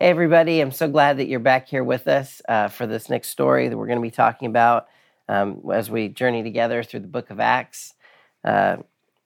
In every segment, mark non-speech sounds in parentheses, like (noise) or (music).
Hey, everybody. I'm so glad that you're back here with us uh, for this next story that we're going to be talking about um, as we journey together through the book of Acts. Uh,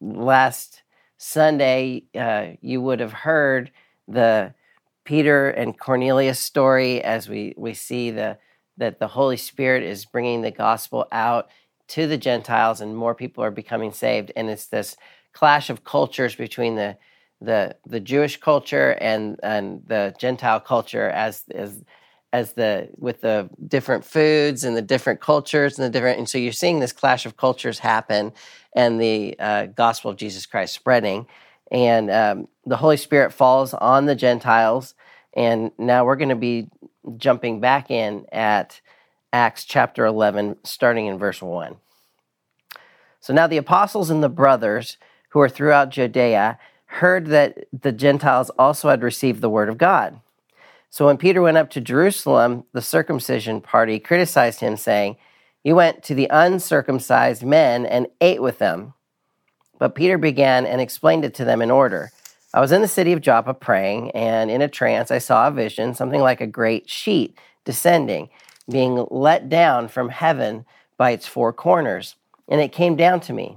last Sunday, uh, you would have heard the Peter and Cornelius story as we, we see the, that the Holy Spirit is bringing the gospel out to the Gentiles and more people are becoming saved. And it's this clash of cultures between the the the Jewish culture and and the Gentile culture as as as the with the different foods and the different cultures and the different and so you're seeing this clash of cultures happen and the uh, gospel of Jesus Christ spreading and um, the Holy Spirit falls on the Gentiles and now we're going to be jumping back in at Acts chapter 11 starting in verse 1. So now the apostles and the brothers who are throughout Judea heard that the Gentiles also had received the word of God. So when Peter went up to Jerusalem, the circumcision party criticized him, saying, You went to the uncircumcised men and ate with them. But Peter began and explained it to them in order. I was in the city of Joppa praying, and in a trance I saw a vision, something like a great sheet descending, being let down from heaven by its four corners. And it came down to me.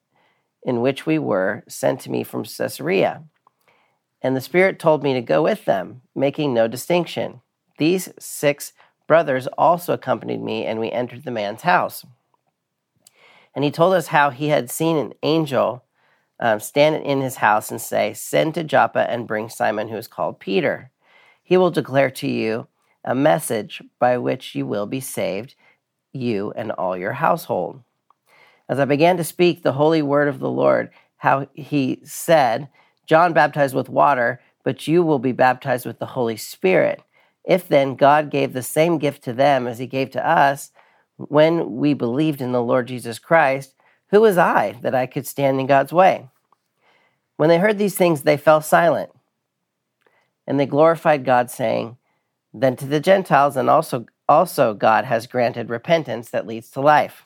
in which we were sent to me from Caesarea. And the Spirit told me to go with them, making no distinction. These six brothers also accompanied me, and we entered the man's house. And he told us how he had seen an angel um, stand in his house and say, Send to Joppa and bring Simon, who is called Peter. He will declare to you a message by which you will be saved, you and all your household. As I began to speak the holy word of the Lord, how he said, John baptized with water, but you will be baptized with the Holy Spirit. If then God gave the same gift to them as he gave to us when we believed in the Lord Jesus Christ, who was I that I could stand in God's way? When they heard these things, they fell silent. And they glorified God, saying, Then to the Gentiles and also, also God has granted repentance that leads to life.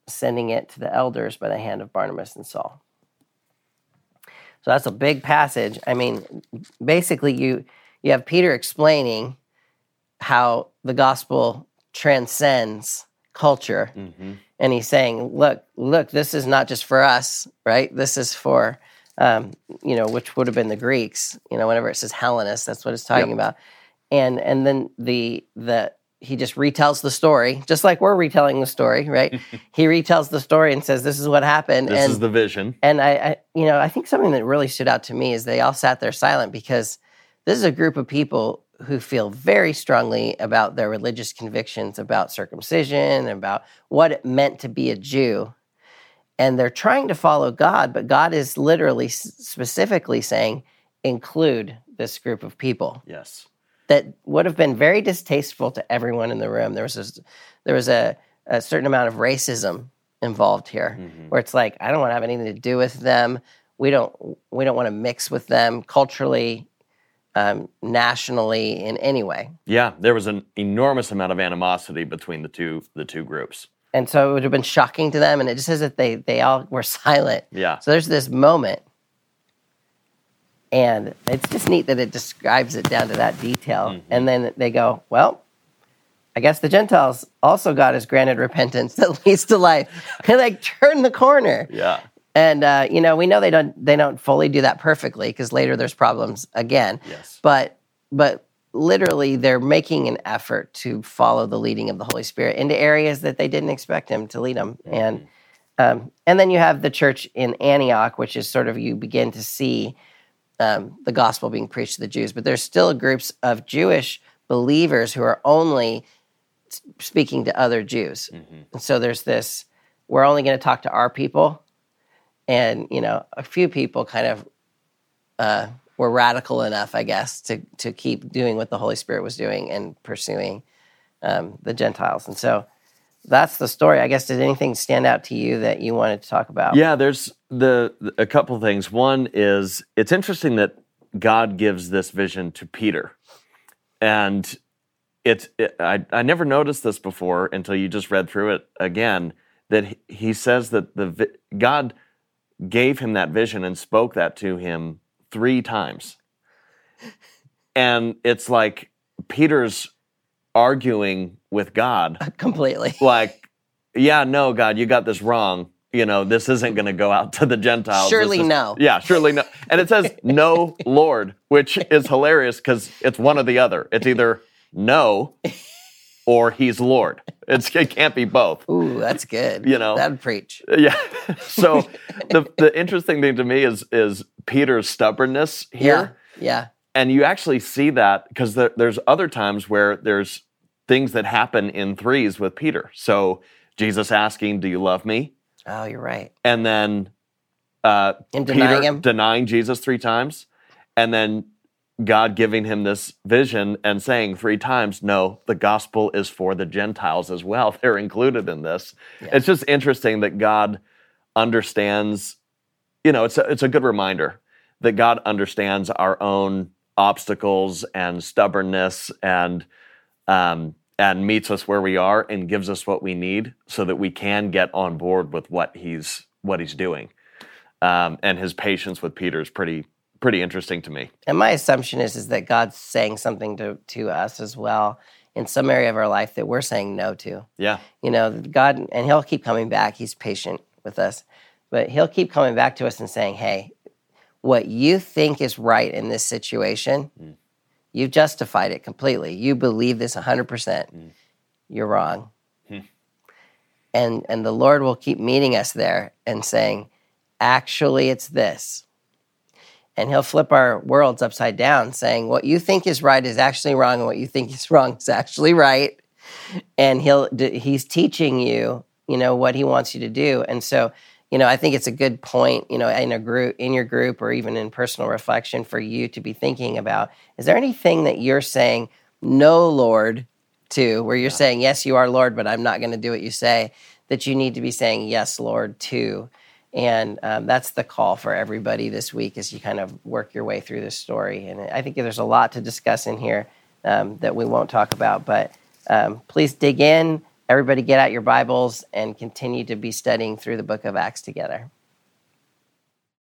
sending it to the elders by the hand of Barnabas and Saul. So that's a big passage. I mean, basically, you you have Peter explaining how the gospel transcends culture, mm-hmm. and he's saying, "Look, look, this is not just for us, right? This is for." Um, you know, which would have been the Greeks. You know, whenever it says Hellenist, that's what it's talking yep. about. And and then the the he just retells the story, just like we're retelling the story, right? (laughs) he retells the story and says, "This is what happened." This and, is the vision. And I, I, you know, I think something that really stood out to me is they all sat there silent because this is a group of people who feel very strongly about their religious convictions about circumcision, about what it meant to be a Jew. and they're trying to follow God, but God is literally specifically saying, include this group of people Yes. That would have been very distasteful to everyone in the room. There was this, there was a, a certain amount of racism involved here, where it's like I don't want to have anything to do with them. We don't we don't want to mix with them culturally, um, nationally, in any way. Yeah, there was an enormous amount of animosity between the two the two groups. And so it would have been shocking to them. And it just says that they they all were (laughs) silent. Yeah. So there's this moment, and it's just neat that it describes it down to that detail. Mm-hmm. And then they go, well, I guess the Gentiles also God has granted repentance (laughs) that leads to life. (laughs) and like turn the corner. Yeah. And uh, you know, we know they don't they don't fully do that perfectly because later there's problems again. Yes. But but literally they're making an effort to follow the leading of the Holy Spirit into areas that they didn't expect him to lead them. And um, and then you have the church in Antioch, which is sort of you begin to see um, the gospel being preached to the Jews, but there's still groups of Jewish believers who are only speaking to other Jews. And so there's this: we're only going to talk to our people, and you know, a few people kind of uh, were radical enough, I guess, to to keep doing what the Holy Spirit was doing and pursuing um, the Gentiles. And so that's the story. I guess did anything stand out to you that you wanted to talk about? Yeah, there's the a couple things. One is it's interesting that God gives this vision to Peter, and it's it, I I never noticed this before until you just read through it again. That he- he says that the God gave him that vision and spoke that to him three times, and it's like Peter's arguing with God (laughs) completely. like, yeah, no, God, you got this wrong. You know, this isn't going to go out to the Gentiles. Surely is- no. Yeah, surely no. And it says (laughs) no, Lord, which is hilarious because it's one or the other. It's either no or he's Lord. It's, it can't be both. Ooh, that's good. You know. that'd preach. Yeah. (laughs) So the the interesting thing to me is is Peter's stubbornness here Yeah, yeah, and you actually see that because there, there's other times where there's things that happen in threes with Peter. So Jesus asking, "Do you love me?" Oh, you're right. and then uh, Him denying Peter him. denying Jesus three times, and then God giving him this vision and saying three times, "No, the gospel is for the Gentiles as well. (laughs) They're included in this." It's just interesting that God understands. You know, it's a, it's a good reminder that God understands our own obstacles and stubbornness and um, and meets us where we are and gives us what we need so that we can get on board with what he's what he's doing. Um, and his patience with Peter is pretty pretty interesting to me. And my assumption is is that God's saying something to to us as well in some area of our life that we're saying no to. Yeah, You know, God, and He'll keep coming back. He's patient with us, but He'll keep coming back to us and saying, "Hey, what you think is right in this situation, mm. you've justified it completely. You believe this 100%. Mm. You're wrong." Hmm. And and the Lord will keep meeting us there and saying, "Actually, it's this." And he'll flip our worlds upside down, saying, What you think is right is actually wrong, and what you think is wrong is actually right and he'll he's teaching you you know what he wants you to do and so you know i think it's a good point you know in a group in your group or even in personal reflection for you to be thinking about is there anything that you're saying no lord to where you're saying yes you are lord but i'm not going to do what you say that you need to be saying yes lord to and um, that's the call for everybody this week as you kind of work your way through this story and i think there's a lot to discuss in here um, that we won't talk about but um, please dig in. Everybody get out your Bibles and continue to be studying through the book of Acts together.